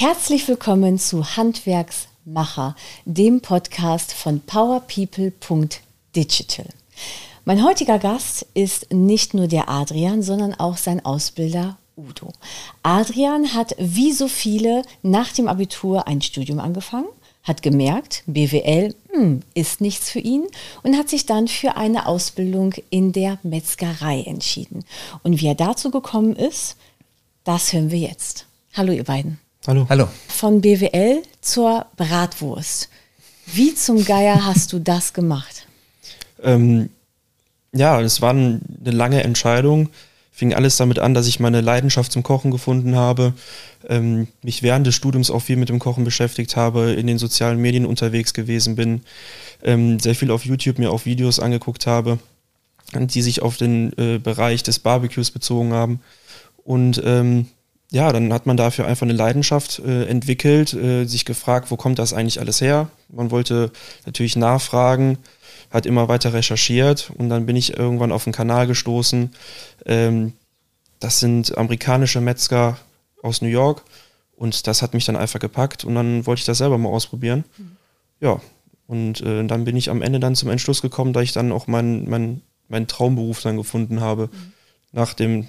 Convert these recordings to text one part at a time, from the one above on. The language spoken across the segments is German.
Herzlich willkommen zu Handwerksmacher, dem Podcast von powerpeople.digital. Mein heutiger Gast ist nicht nur der Adrian, sondern auch sein Ausbilder Udo. Adrian hat wie so viele nach dem Abitur ein Studium angefangen, hat gemerkt, BWL hm, ist nichts für ihn und hat sich dann für eine Ausbildung in der Metzgerei entschieden. Und wie er dazu gekommen ist, das hören wir jetzt. Hallo ihr beiden. Hallo. Hallo. Von BWL zur Bratwurst. Wie zum Geier hast du das gemacht? Ähm, ja, es war eine lange Entscheidung. Fing alles damit an, dass ich meine Leidenschaft zum Kochen gefunden habe, ähm, mich während des Studiums auch viel mit dem Kochen beschäftigt habe, in den sozialen Medien unterwegs gewesen bin, ähm, sehr viel auf YouTube mir auch Videos angeguckt habe, die sich auf den äh, Bereich des Barbecues bezogen haben. Und ähm, ja, dann hat man dafür einfach eine Leidenschaft äh, entwickelt, äh, sich gefragt, wo kommt das eigentlich alles her? Man wollte natürlich nachfragen, hat immer weiter recherchiert und dann bin ich irgendwann auf einen Kanal gestoßen. Ähm, das sind amerikanische Metzger aus New York und das hat mich dann einfach gepackt und dann wollte ich das selber mal ausprobieren. Mhm. Ja, und äh, dann bin ich am Ende dann zum Entschluss gekommen, da ich dann auch meinen mein, mein Traumberuf dann gefunden habe. Mhm. Nach dem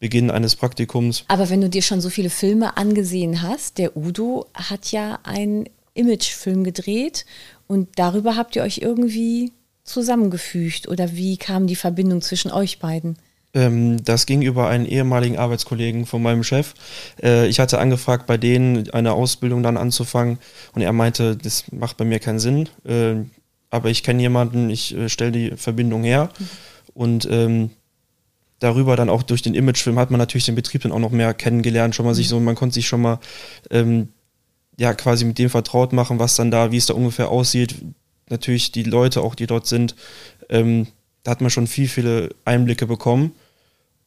Beginn eines Praktikums. Aber wenn du dir schon so viele Filme angesehen hast, der Udo hat ja einen Imagefilm gedreht und darüber habt ihr euch irgendwie zusammengefügt oder wie kam die Verbindung zwischen euch beiden? Ähm, das ging über einen ehemaligen Arbeitskollegen von meinem Chef. Äh, ich hatte angefragt, bei denen eine Ausbildung dann anzufangen und er meinte, das macht bei mir keinen Sinn, äh, aber ich kenne jemanden, ich äh, stelle die Verbindung her mhm. und ähm, darüber dann auch durch den Imagefilm hat man natürlich den Betrieb dann auch noch mehr kennengelernt, schon mal sich mhm. so, man konnte sich schon mal ähm, ja quasi mit dem vertraut machen, was dann da, wie es da ungefähr aussieht. Natürlich die Leute auch, die dort sind, ähm, da hat man schon viel, viele Einblicke bekommen,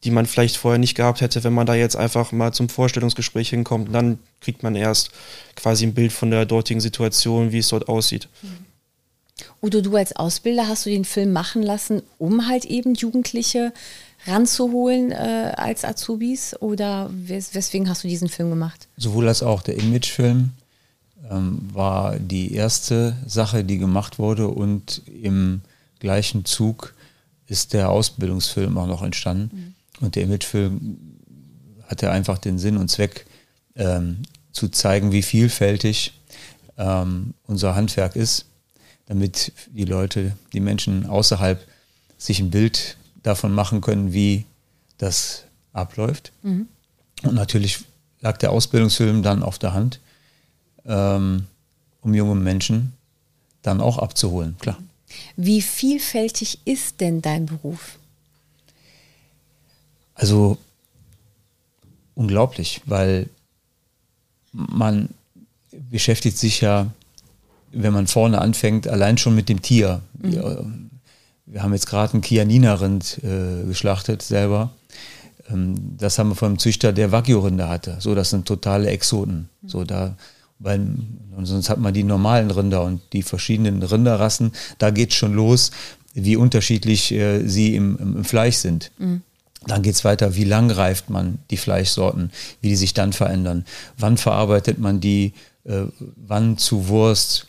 die man vielleicht vorher nicht gehabt hätte, wenn man da jetzt einfach mal zum Vorstellungsgespräch hinkommt. Und dann kriegt man erst quasi ein Bild von der dortigen Situation, wie es dort aussieht. Mhm. Udo, du als Ausbilder hast du den Film machen lassen, um halt eben Jugendliche ranzuholen äh, als Azubis oder wes weswegen hast du diesen Film gemacht? Sowohl als auch der Imagefilm ähm, war die erste Sache, die gemacht wurde und im gleichen Zug ist der Ausbildungsfilm auch noch entstanden. Mhm. Und der Imagefilm hatte einfach den Sinn und Zweck, ähm, zu zeigen, wie vielfältig ähm, unser Handwerk ist, damit die Leute, die Menschen außerhalb sich ein Bild davon machen können, wie das abläuft. Mhm. Und natürlich lag der Ausbildungsfilm dann auf der Hand, ähm, um junge Menschen dann auch abzuholen, klar. Wie vielfältig ist denn dein Beruf? Also unglaublich, weil man beschäftigt sich ja, wenn man vorne anfängt, allein schon mit dem Tier. Mhm wir haben jetzt gerade einen Kianina-Rind äh, geschlachtet selber. Ähm, das haben wir vom Züchter, der Wagyu-Rinder hatte. So, das sind totale Exoten. So, da, weil, sonst hat man die normalen Rinder und die verschiedenen Rinderrassen. Da geht schon los, wie unterschiedlich äh, sie im, im, Fleisch sind. Mhm. Dann geht es weiter, wie lang reift man die Fleischsorten, wie die sich dann verändern. Wann verarbeitet man die, äh, wann zu Wurst.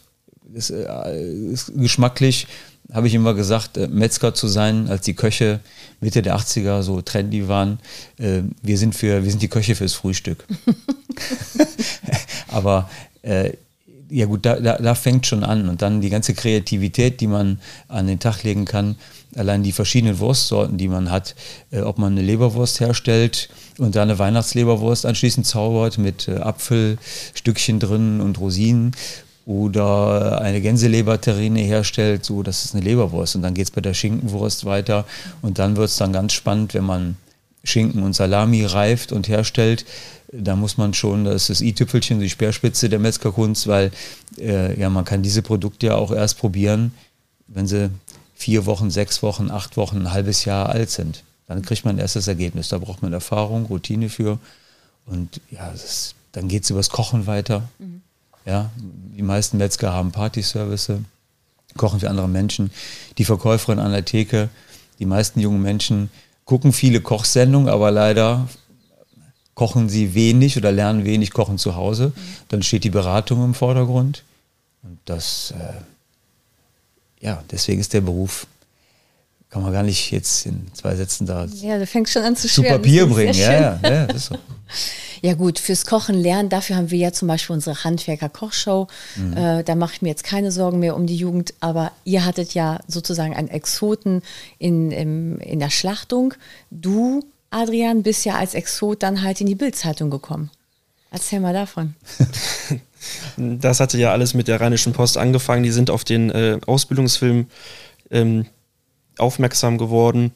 Das äh, ist geschmacklich habe ich immer gesagt, äh, Metzger zu sein, als die Köche Mitte der 80er so trendy waren. Äh, wir, sind für, wir sind die Köche fürs Frühstück. Aber äh, ja gut, da, da, da fängt schon an. Und dann die ganze Kreativität, die man an den Tag legen kann. Allein die verschiedenen Wurstsorten, die man hat. Äh, ob man eine Leberwurst herstellt und da eine Weihnachtsleberwurst anschließend zaubert mit äh, Apfelstückchen drin und Rosinen oder eine Gänseleberterrine herstellt, so das ist eine Leberwurst. Und dann geht es bei der Schinkenwurst weiter. Und dann wird es dann ganz spannend, wenn man Schinken und Salami reift und herstellt. Da muss man schon, das ist das i-Tüpfelchen, die Speerspitze der Metzgerkunst, weil äh, ja, man kann diese Produkte ja auch erst probieren, wenn sie vier Wochen, sechs Wochen, acht Wochen, ein halbes Jahr alt sind. Dann kriegt man erst das Ergebnis. Da braucht man Erfahrung, Routine für. Und ja, ist, dann geht es übers Kochen weiter. Mhm. Ja, die meisten Metzger haben Partyservice, kochen für andere Menschen. Die Verkäuferin an der Theke, die meisten jungen Menschen gucken viele Kochsendungen, aber leider kochen sie wenig oder lernen wenig Kochen zu Hause. Dann steht die Beratung im Vordergrund. Und das, äh, ja, deswegen ist der Beruf, kann man gar nicht jetzt in zwei Sätzen da ja, du fängst schon an zu, zu Papier bringen. Ja, ja, ja, ist so. Ja gut, fürs Kochen lernen, dafür haben wir ja zum Beispiel unsere Handwerker-Kochshow. Mhm. Äh, da mache ich mir jetzt keine Sorgen mehr um die Jugend, aber ihr hattet ja sozusagen einen Exoten in, in, in der Schlachtung. Du, Adrian, bist ja als Exot dann halt in die Bildzeitung gekommen. Erzähl mal davon. das hatte ja alles mit der Rheinischen Post angefangen. Die sind auf den äh, Ausbildungsfilm ähm, aufmerksam geworden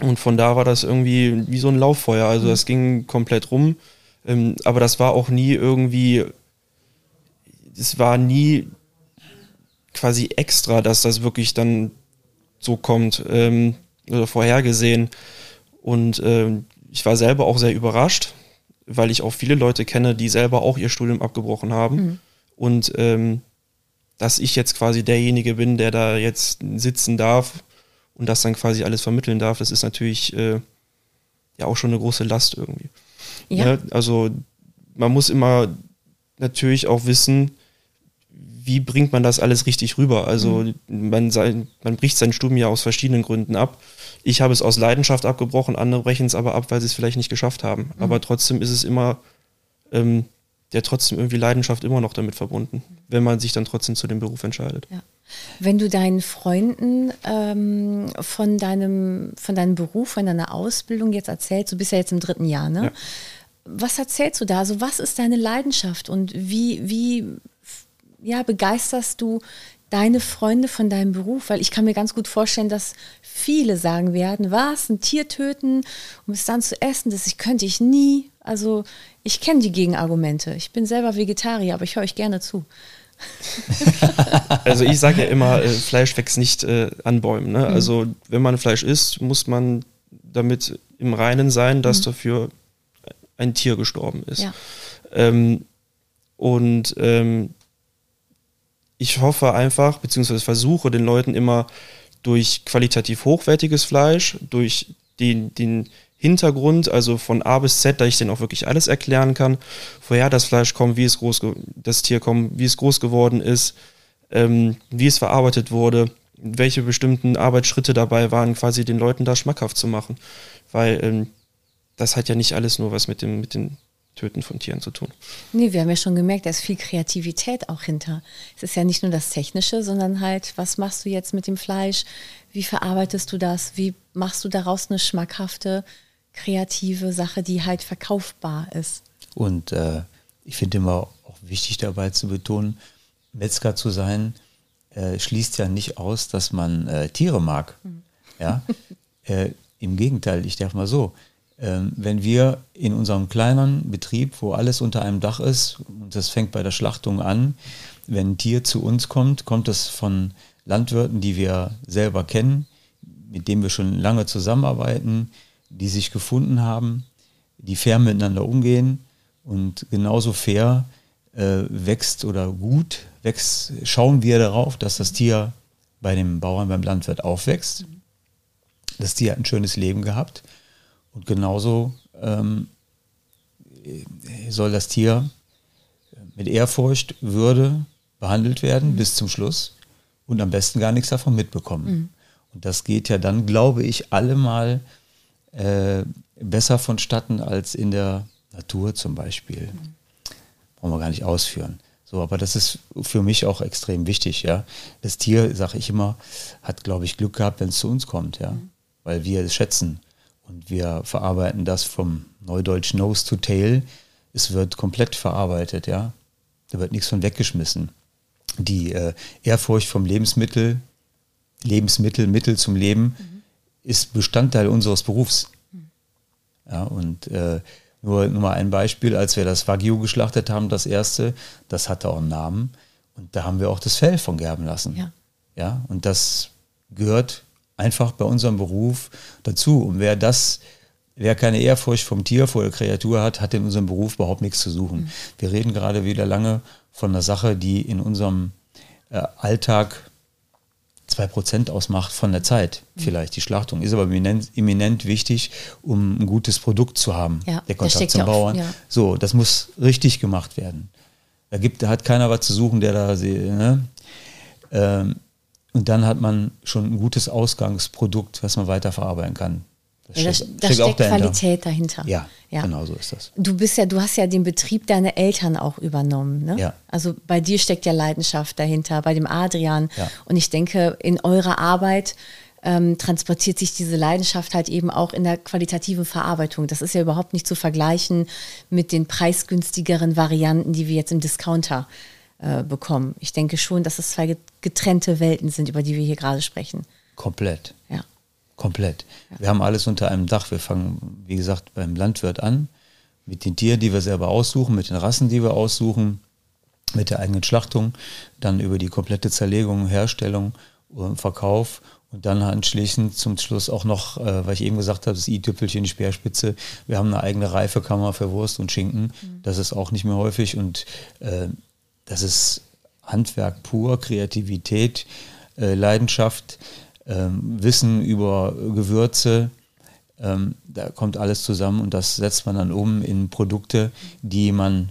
und von da war das irgendwie wie so ein Lauffeuer. Also das ging komplett rum. Ähm, aber das war auch nie irgendwie, es war nie quasi extra, dass das wirklich dann so kommt ähm, oder vorhergesehen. Und ähm, ich war selber auch sehr überrascht, weil ich auch viele Leute kenne, die selber auch ihr Studium abgebrochen haben. Mhm. Und ähm, dass ich jetzt quasi derjenige bin, der da jetzt sitzen darf und das dann quasi alles vermitteln darf, das ist natürlich äh, ja auch schon eine große Last irgendwie. Ja. ja. Ne? Also man muss immer natürlich auch wissen, wie bringt man das alles richtig rüber? Also mhm. man, sein, man bricht sein Studium ja aus verschiedenen Gründen ab. Ich habe es aus Leidenschaft abgebrochen, andere brechen es aber ab, weil sie es vielleicht nicht geschafft haben. Mhm. Aber trotzdem ist es immer ähm, ja trotzdem irgendwie Leidenschaft immer noch damit verbunden, wenn man sich dann trotzdem zu dem Beruf entscheidet. Ja. Wenn du deinen Freunden ähm, von, deinem, von deinem Beruf, von deiner Ausbildung jetzt erzählst, du bist ja jetzt im dritten Jahr, ne? Ja. Was erzählst du da? Also was ist deine Leidenschaft und wie, wie ja, begeisterst du deine Freunde von deinem Beruf? Weil ich kann mir ganz gut vorstellen, dass viele sagen werden, was, ein Tier töten, um es dann zu essen, das ich, könnte ich nie. Also ich kenne die Gegenargumente. Ich bin selber Vegetarier, aber ich höre euch gerne zu. also ich sage ja immer, äh, Fleisch wächst nicht äh, an Bäumen. Ne? Mhm. Also wenn man Fleisch isst, muss man damit im Reinen sein, dass mhm. dafür ein Tier gestorben ist. Ja. Ähm, und ähm, ich hoffe einfach, beziehungsweise versuche den Leuten immer durch qualitativ hochwertiges Fleisch, durch den, den Hintergrund, also von A bis Z, da ich denen auch wirklich alles erklären kann, woher das Fleisch kommt, wie es groß, das Tier kommt, wie es groß geworden ist, ähm, wie es verarbeitet wurde, welche bestimmten Arbeitsschritte dabei waren, quasi den Leuten da schmackhaft zu machen. Weil ähm, das hat ja nicht alles nur was mit dem, mit dem Töten von Tieren zu tun. Nee, wir haben ja schon gemerkt, da ist viel Kreativität auch hinter. Es ist ja nicht nur das Technische, sondern halt, was machst du jetzt mit dem Fleisch? Wie verarbeitest du das? Wie machst du daraus eine schmackhafte kreative Sache, die halt verkaufbar ist. Und äh, ich finde immer auch wichtig dabei zu betonen, Metzger zu sein, äh, schließt ja nicht aus, dass man äh, Tiere mag. Mhm. Ja? Äh, Im Gegenteil, ich darf mal so, ähm, wenn wir in unserem kleinen Betrieb, wo alles unter einem Dach ist, und das fängt bei der Schlachtung an, wenn ein Tier zu uns kommt, kommt es von Landwirten, die wir selber kennen, mit denen wir schon lange zusammenarbeiten, die sich gefunden haben, die fair miteinander umgehen und genauso fair äh, wächst oder gut wächst, schauen wir darauf, dass das Tier bei dem Bauern, beim Landwirt aufwächst. Das Tier hat ein schönes Leben gehabt und genauso ähm, soll das Tier mit Ehrfurcht, Würde behandelt werden bis zum Schluss und am besten gar nichts davon mitbekommen. Mhm. Und das geht ja dann, glaube ich, allemal äh, besser vonstatten als in der Natur zum Beispiel. Brauchen wir gar nicht ausführen. So, aber das ist für mich auch extrem wichtig, ja. Das Tier, sage ich immer, hat, glaube ich, Glück gehabt, wenn es zu uns kommt, ja. Mhm. Weil wir es schätzen. Und wir verarbeiten das vom Neudeutsch Nose to Tail. Es wird komplett verarbeitet, ja. Da wird nichts von weggeschmissen. Die äh, Ehrfurcht vom Lebensmittel, Lebensmittel, Mittel zum Leben, mhm ist Bestandteil unseres Berufs. Ja, und äh, nur, nur mal ein Beispiel, als wir das Wagyu geschlachtet haben, das erste, das hatte auch einen Namen. Und da haben wir auch das Fell von gerben lassen. Ja. ja. Und das gehört einfach bei unserem Beruf dazu. Und wer das, wer keine Ehrfurcht vom Tier vor der Kreatur hat, hat in unserem Beruf überhaupt nichts zu suchen. Mhm. Wir reden gerade wieder lange von einer Sache, die in unserem äh, Alltag zwei Prozent ausmacht von der Zeit, vielleicht die Schlachtung, ist aber eminent, eminent wichtig, um ein gutes Produkt zu haben. Ja, der Kontakt zum ja Bauern. ja. So, das muss richtig gemacht werden. Da, gibt, da hat keiner was zu suchen, der da, ne? ähm, und dann hat man schon ein gutes Ausgangsprodukt, was man weiterverarbeiten kann. Das Ja, da, steckt- da steckt auch steckt dahinter. Qualität dahinter. Ja, ja. genau so ist das. Du bist ja, du hast ja den Betrieb deiner Eltern auch übernommen, ne? Ja. Also bei dir steckt ja Leidenschaft dahinter, bei dem Adrian. Ja. Und ich denke, in eurer Arbeit ähm, transportiert sich diese Leidenschaft halt eben auch in der qualitativen Verarbeitung. Das ist ja überhaupt nicht zu vergleichen mit den preisgünstigeren Varianten, die wir jetzt im Discounter äh, bekommen. Ich denke schon, dass es zwei getrennte Welten sind, über die wir hier gerade sprechen. Komplett. Ja. Komplett. Wir haben alles unter einem Dach. Wir fangen, wie gesagt, beim Landwirt an, mit den Tieren, die wir selber aussuchen, mit den Rassen, die wir aussuchen, mit der eigenen Schlachtung, dann über die komplette Zerlegung, Herstellung und Verkauf und dann anschließend zum Schluss auch noch, äh, weil ich eben gesagt habe, das i-Tüpfelchen, die Speerspitze. Wir haben eine eigene Reifekammer für Wurst und Schinken. Das ist auch nicht mehr häufig und äh, das ist Handwerk pur, Kreativität, äh, Leidenschaft, ähm, Wissen über Gewürze. Ähm, da kommt alles zusammen und das setzt man dann um in Produkte, die man,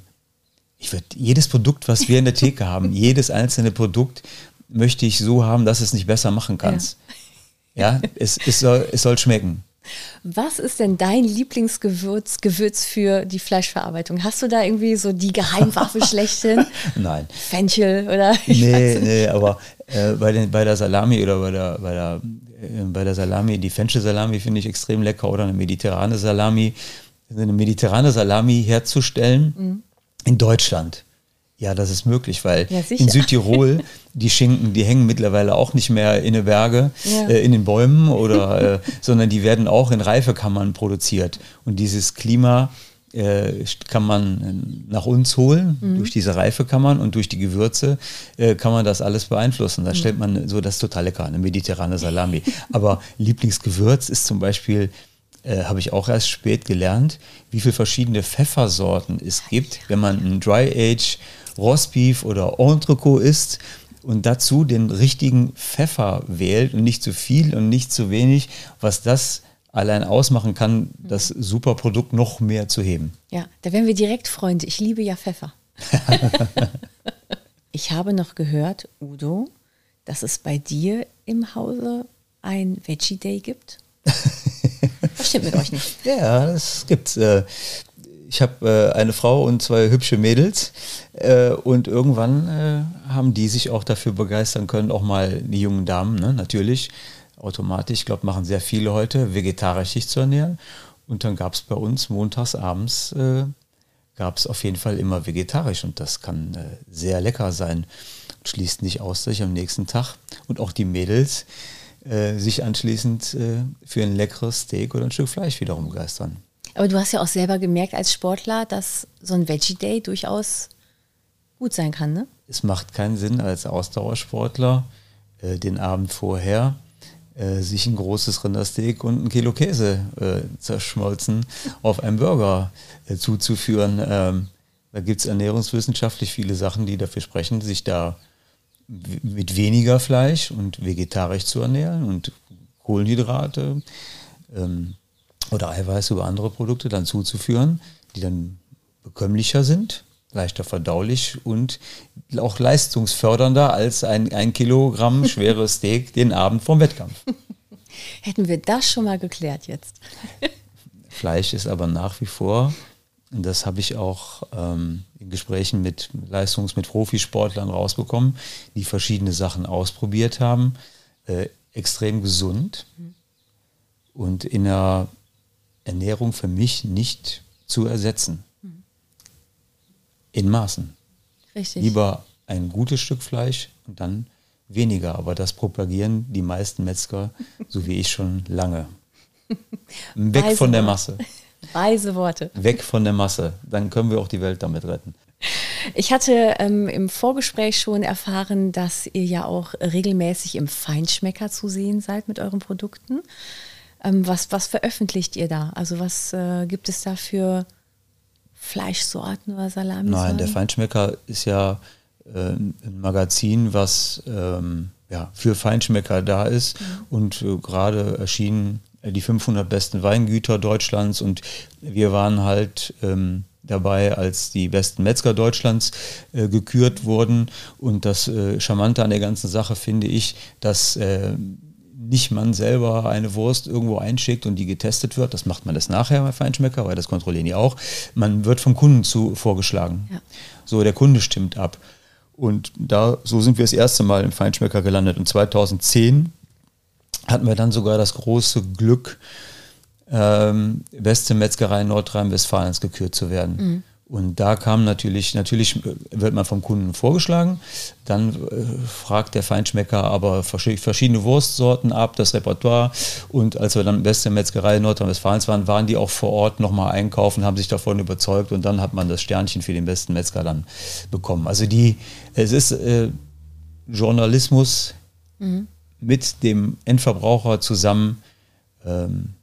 ich würde, jedes Produkt, was wir in der Theke haben, jedes einzelne Produkt möchte ich so haben, dass es nicht besser machen kannst. Ja, es, es, soll, es soll schmecken. Was ist denn dein Lieblingsgewürz Gewürz für die Fleischverarbeitung? Hast du da irgendwie so die Geheimwaffe schlechthin? Nein. Fenchel oder Nee, nee, aber äh, bei, den, bei der Salami oder bei der, bei der, äh, bei der Salami, die Fenchel Salami finde ich extrem lecker oder eine mediterrane Salami. Eine mediterrane Salami herzustellen Mhm. in Deutschland. Ja, das ist möglich, weil Ja, in Südtirol die Schinken, die hängen mittlerweile auch nicht mehr in den Berge, Ja. äh, in den Bäumen oder, äh, sondern die werden auch in Reifekammern produziert. Und dieses Klima äh, kann man äh, nach uns holen durch diese Reifekammern und durch die Gewürze äh, kann man das alles beeinflussen. Da stellt man so das ist total lecker, eine mediterrane Salami. Aber Lieblingsgewürz ist zum Beispiel äh, habe ich auch erst spät gelernt, wie viele verschiedene Pfeffersorten es gibt, wenn man ein Dry Age Rostbeef oder Entrecot isst und dazu den richtigen Pfeffer wählt und nicht zu viel und nicht zu wenig, was das allein ausmachen kann, das super Produkt noch mehr zu heben. Ja, da wären wir direkt Freunde. Ich liebe ja Pfeffer. ich habe noch gehört, Udo, dass es bei dir im Hause ein Veggie Day gibt. Was stimmt mit euch nicht? Ja, das gibt's. Äh, Ich habe äh, eine Frau und zwei hübsche Mädels äh, und irgendwann äh, haben die sich auch dafür begeistern können, auch mal die jungen Damen, ne, natürlich, automatisch, ich glaube, machen sehr viele heute, vegetarisch sich zu ernähren. Und dann gab es bei uns montags abends, äh, gab es auf jeden Fall immer vegetarisch und das kann äh, sehr lecker sein. Schließt nicht aus, dass ich am nächsten Tag und auch die Mädels äh, sich anschließend äh, für ein leckeres Steak oder ein Stück Fleisch wiederum begeistern. Aber du hast ja auch selber gemerkt als Sportler, dass so ein Veggie Day durchaus gut sein kann, ne? Es macht keinen Sinn als Ausdauersportler äh, den Abend vorher äh, sich ein großes Rindersteak und ein Kilo Käse äh, zerschmolzen auf einen Burger äh, zuzuführen. Ähm, da gibt es ernährungswissenschaftlich viele Sachen, die dafür sprechen, sich da mit weniger Fleisch und vegetarisch zu ernähren und Kohlenhydrate ähm, oder Eiweiß über andere Produkte dann zuzuführen, die dann bekömmlicher sind, leichter verdaulich und auch leistungsfördernder als ein, ein Kilogramm schweres Steak den Abend vom Wettkampf. Hätten wir das schon mal geklärt jetzt. Fleisch ist aber nach wie vor, und das habe ich auch ähm, in Gesprächen mit Leistungs-, mit Profisportlern rausbekommen, die verschiedene Sachen ausprobiert haben, äh, extrem gesund und in der Ernährung für mich nicht zu ersetzen. In Maßen. Richtig. Lieber ein gutes Stück Fleisch und dann weniger. Aber das propagieren die meisten Metzger, so wie ich schon lange. Weg Weise von der. Masse. Weise Worte. Weg von der Masse. Dann können wir auch die Welt damit retten. Ich hatte ähm, im Vorgespräch schon erfahren, dass ihr ja auch regelmäßig im Feinschmecker zu sehen seid mit euren Produkten. Ähm, was, was veröffentlicht ihr da? Also was äh, gibt es da für Fleischsorten oder Salami? Nein, der Feinschmecker ist ja äh, ein Magazin, was ähm, ja, für Feinschmecker da ist. Mhm. Und äh, gerade erschienen äh, die 500 besten Weingüter Deutschlands und wir waren halt ähm, dabei, als die besten Metzger Deutschlands äh, gekürt wurden. Und das äh, Charmante an der ganzen Sache finde ich, dass äh, nicht man selber eine Wurst irgendwo einschickt und die getestet wird. Das macht man das nachher bei Feinschmecker, weil das kontrollieren die auch. Man wird vom Kunden zu vorgeschlagen. Ja. So, der Kunde stimmt ab. Und da, so sind wir das erste Mal im Feinschmecker gelandet. Und 2010 hatten wir dann sogar das große Glück, ähm, beste Metzgerei Nordrhein-Westfalens gekürt zu werden. Mhm. Und da kam natürlich, natürlich wird man vom Kunden vorgeschlagen, dann äh, fragt der Feinschmecker aber verschiedene Wurstsorten ab, das Repertoire. Und als wir dann beste Metzgerei Nordrhein-Westfalens waren, waren die auch vor Ort nochmal einkaufen, haben sich davon überzeugt und dann hat man das Sternchen für den besten Metzger dann bekommen. Also die, es ist äh, Journalismus mhm. mit dem Endverbraucher zusammen, ähm,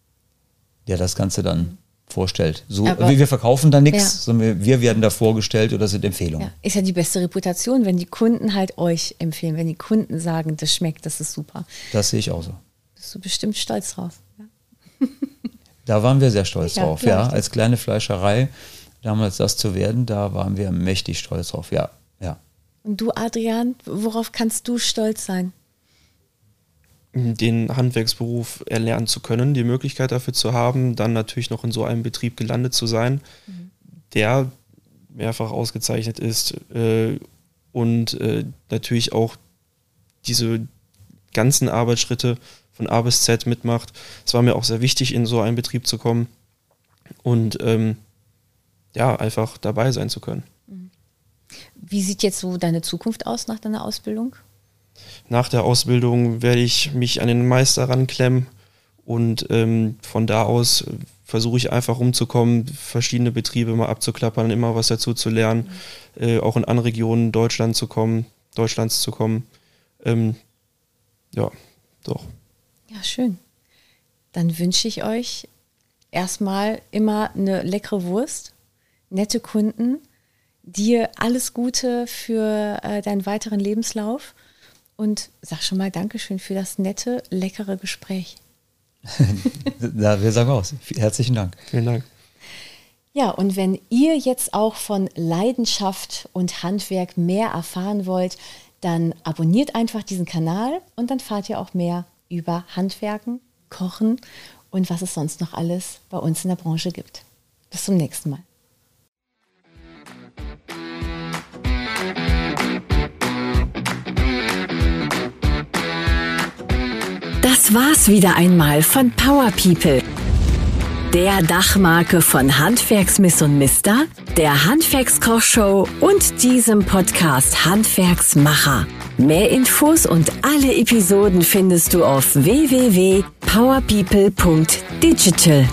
der das Ganze dann vorstellt. So, Aber, wir verkaufen da nichts, ja. sondern wir werden da vorgestellt oder sind Empfehlungen. Ja. Ist ja die beste Reputation, wenn die Kunden halt euch empfehlen, wenn die Kunden sagen, das schmeckt, das ist super. Das sehe ich auch so. Bist du bestimmt stolz drauf. Ja. da waren wir sehr stolz drauf, ja. Als kleine Fleischerei damals das zu werden, da waren wir mächtig stolz drauf, ja. ja. Und du, Adrian, worauf kannst du stolz sein? Den Handwerksberuf erlernen zu können, die Möglichkeit dafür zu haben, dann natürlich noch in so einem Betrieb gelandet zu sein, mhm. der mehrfach ausgezeichnet ist äh, und äh, natürlich auch diese ganzen Arbeitsschritte von A bis Z mitmacht. Es war mir auch sehr wichtig, in so einen Betrieb zu kommen und ähm, ja, einfach dabei sein zu können. Mhm. Wie sieht jetzt so deine Zukunft aus nach deiner Ausbildung? Nach der Ausbildung werde ich mich an den Meister ranklemmen und ähm, von da aus versuche ich einfach rumzukommen, verschiedene Betriebe mal abzuklappern, immer was dazu zu lernen, äh, auch in andere Regionen Deutschland zu kommen, Deutschlands zu kommen. Ähm, ja, doch. Ja, schön. Dann wünsche ich euch erstmal immer eine leckere Wurst, nette Kunden, dir alles Gute für äh, deinen weiteren Lebenslauf und sag schon mal Dankeschön für das nette, leckere Gespräch. ja, wir sagen aus. Herzlichen Dank. Vielen Dank. Ja, und wenn ihr jetzt auch von Leidenschaft und Handwerk mehr erfahren wollt, dann abonniert einfach diesen Kanal und dann fahrt ihr auch mehr über Handwerken, Kochen und was es sonst noch alles bei uns in der Branche gibt. Bis zum nächsten Mal. Das war's wieder einmal von Power People. Der Dachmarke von Handwerksmiss und Mister, der Handwerkskochshow und diesem Podcast Handwerksmacher. Mehr Infos und alle Episoden findest du auf www.powerpeople.digital.